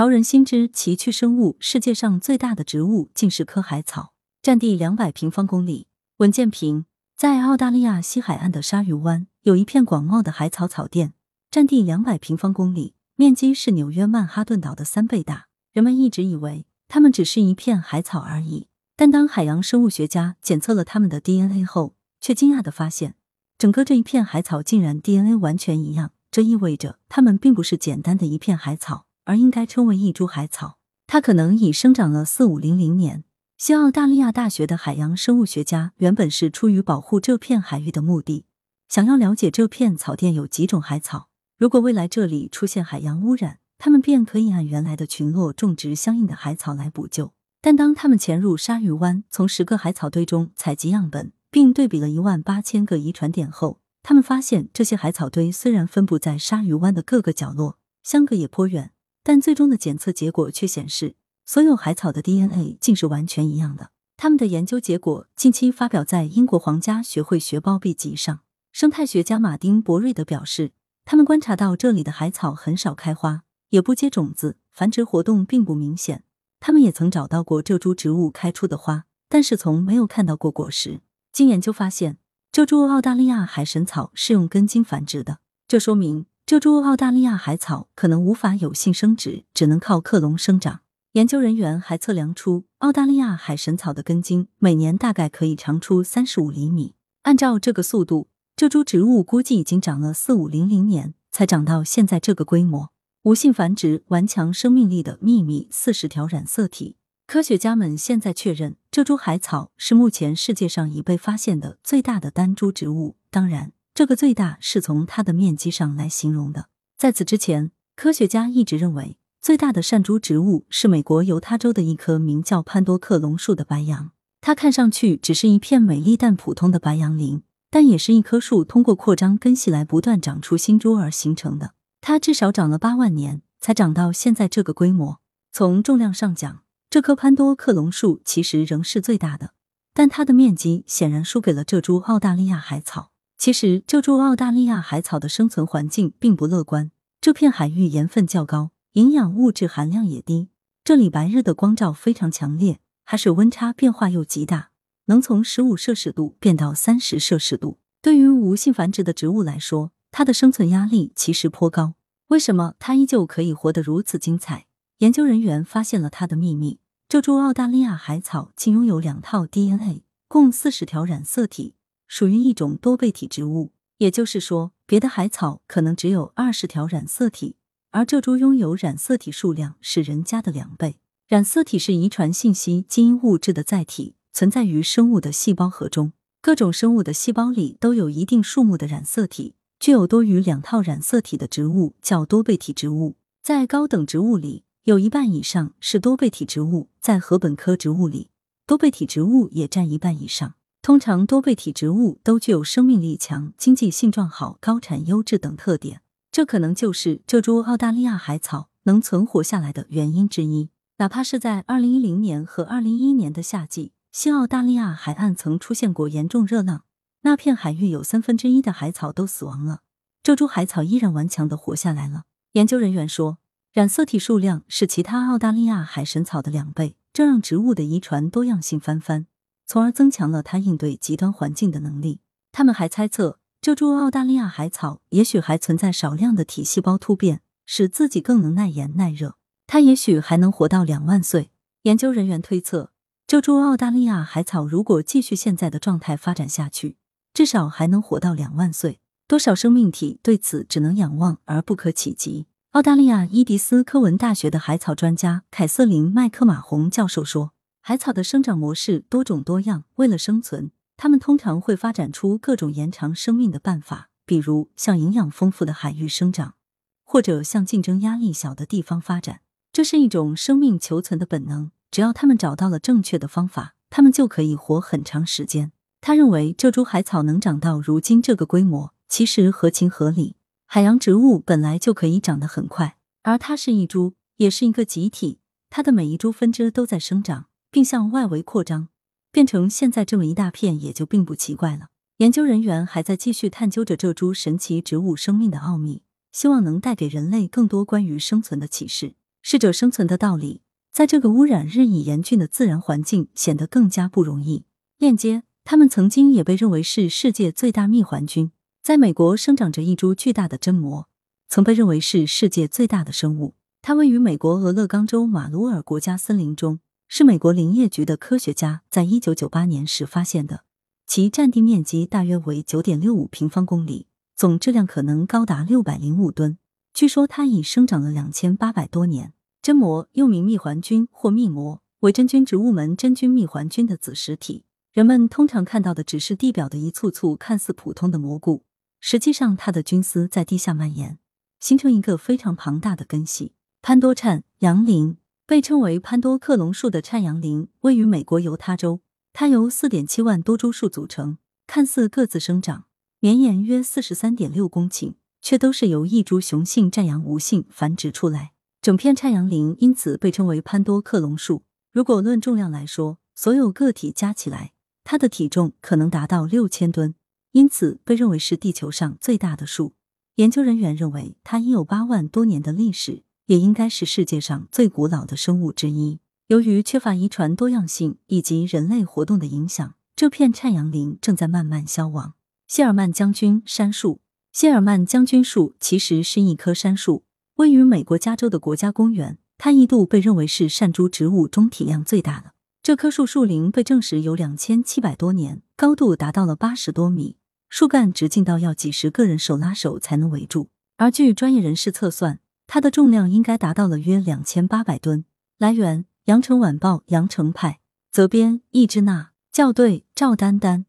潮人心知奇趣生物，世界上最大的植物竟是棵海草，占地两百平方公里。文建平在澳大利亚西海岸的鲨鱼湾有一片广袤的海草草甸，占地两百平方公里，面积是纽约曼哈顿岛的三倍大。人们一直以为它们只是一片海草而已，但当海洋生物学家检测了它们的 DNA 后，却惊讶的发现，整个这一片海草竟然 DNA 完全一样。这意味着它们并不是简单的一片海草。而应该称为一株海草，它可能已生长了四五零零年。西澳大利亚大学的海洋生物学家原本是出于保护这片海域的目的，想要了解这片草甸有几种海草。如果未来这里出现海洋污染，他们便可以按原来的群落种植相应的海草来补救。但当他们潜入鲨鱼湾，从十个海草堆中采集样本，并对比了一万八千个遗传点后，他们发现这些海草堆虽然分布在鲨鱼湾的各个角落，相隔也颇远。但最终的检测结果却显示，所有海草的 DNA 竟是完全一样的。他们的研究结果近期发表在英国皇家学会学报笔集上。生态学家马丁·博瑞德表示，他们观察到这里的海草很少开花，也不结种子，繁殖活动并不明显。他们也曾找到过这株植物开出的花，但是从没有看到过果实。经研究发现，这株澳大利亚海神草是用根茎繁殖的，这说明。这株澳大利亚海草可能无法有性生殖，只能靠克隆生长。研究人员还测量出澳大利亚海神草的根茎每年大概可以长出三十五厘米。按照这个速度，这株植物估计已经长了四五零零年才长到现在这个规模。无性繁殖、顽强生命力的秘密四十条染色体。科学家们现在确认，这株海草是目前世界上已被发现的最大的单株植物。当然。这个最大是从它的面积上来形容的。在此之前，科学家一直认为最大的善株植物是美国犹他州的一棵名叫潘多克隆树的白杨。它看上去只是一片美丽但普通的白杨林，但也是一棵树通过扩张根系来不断长出新株而形成的。它至少长了八万年才长到现在这个规模。从重量上讲，这棵潘多克隆树其实仍是最大的，但它的面积显然输给了这株澳大利亚海草。其实，这株澳大利亚海草的生存环境并不乐观。这片海域盐分较高，营养物质含量也低。这里白日的光照非常强烈，海水温差变化又极大，能从十五摄氏度变到三十摄氏度。对于无性繁殖的植物来说，它的生存压力其实颇高。为什么它依旧可以活得如此精彩？研究人员发现了它的秘密：这株澳大利亚海草竟拥有两套 DNA，共四十条染色体。属于一种多倍体植物，也就是说，别的海草可能只有二十条染色体，而这株拥有染色体数量是人家的两倍。染色体是遗传信息、基因物质的载体，存在于生物的细胞核中。各种生物的细胞里都有一定数目的染色体，具有多于两套染色体的植物叫多倍体植物。在高等植物里，有一半以上是多倍体植物；在禾本科植物里，多倍体植物也占一半以上。通常多倍体植物都具有生命力强、经济性状好、高产优质等特点，这可能就是这株澳大利亚海草能存活下来的原因之一。哪怕是在二零一零年和二零一一年的夏季，西澳大利亚海岸曾出现过严重热浪，那片海域有三分之一的海草都死亡了，这株海草依然顽强的活下来了。研究人员说，染色体数量是其他澳大利亚海神草的两倍，这让植物的遗传多样性翻番。从而增强了它应对极端环境的能力。他们还猜测，这株澳大利亚海草也许还存在少量的体细胞突变，使自己更能耐盐耐热。它也许还能活到两万岁。研究人员推测，这株澳大利亚海草如果继续现在的状态发展下去，至少还能活到两万岁。多少生命体对此只能仰望而不可企及。澳大利亚伊迪斯科文大学的海草专家凯瑟琳麦克马洪教授说。海草的生长模式多种多样，为了生存，它们通常会发展出各种延长生命的办法，比如向营养丰富的海域生长，或者向竞争压力小的地方发展。这是一种生命求存的本能。只要它们找到了正确的方法，它们就可以活很长时间。他认为，这株海草能长到如今这个规模，其实合情合理。海洋植物本来就可以长得很快，而它是一株，也是一个集体，它的每一株分支都在生长。并向外围扩张，变成现在这么一大片，也就并不奇怪了。研究人员还在继续探究着这株神奇植物生命的奥秘，希望能带给人类更多关于生存的启示。适者生存的道理，在这个污染日益严峻的自然环境显得更加不容易。链接，它们曾经也被认为是世界最大蜜环菌。在美国生长着一株巨大的真蘑，曾被认为是世界最大的生物。它位于美国俄勒冈州马卢尔国家森林中，是美国林业局的科学家在一九九八年时发现的。其占地面积大约为九点六五平方公里，总质量可能高达六百零五吨。据说它已生长了两千八百多年。真蘑又名蜜环菌或蜜蘑，为真菌植物门真菌蜜环菌的子实体。人们通常看到的只是地表的一簇簇看似普通的蘑菇，实际上它的菌丝在地下蔓延，形成一个非常庞大的根系。潘多颤杨林被称为潘多克隆树的颤杨林位于美国犹他州，它由四点七万多株树组成，看似各自生长，绵延约四十三点六公顷，却都是由一株雄性占阳无性繁殖出来。整片颤杨林因此被称为潘多克隆树。如果论重量来说，所有个体加起来，它的体重可能达到六千吨，因此被认为是地球上最大的树。研究人员认为，它已有八万多年的历史，也应该是世界上最古老的生物之一。由于缺乏遗传多样性以及人类活动的影响，这片颤杨林正在慢慢消亡。谢尔曼将军杉树，谢尔曼将军树其实是一棵杉树。位于美国加州的国家公园，它一度被认为是善株植物中体量最大的。这棵树树龄被证实有两千七百多年，高度达到了八十多米，树干直径到要几十个人手拉手才能围住。而据专业人士测算，它的重量应该达到了约两千八百吨。来源：羊城晚报羊城派，责编：易之娜，校对：赵丹丹。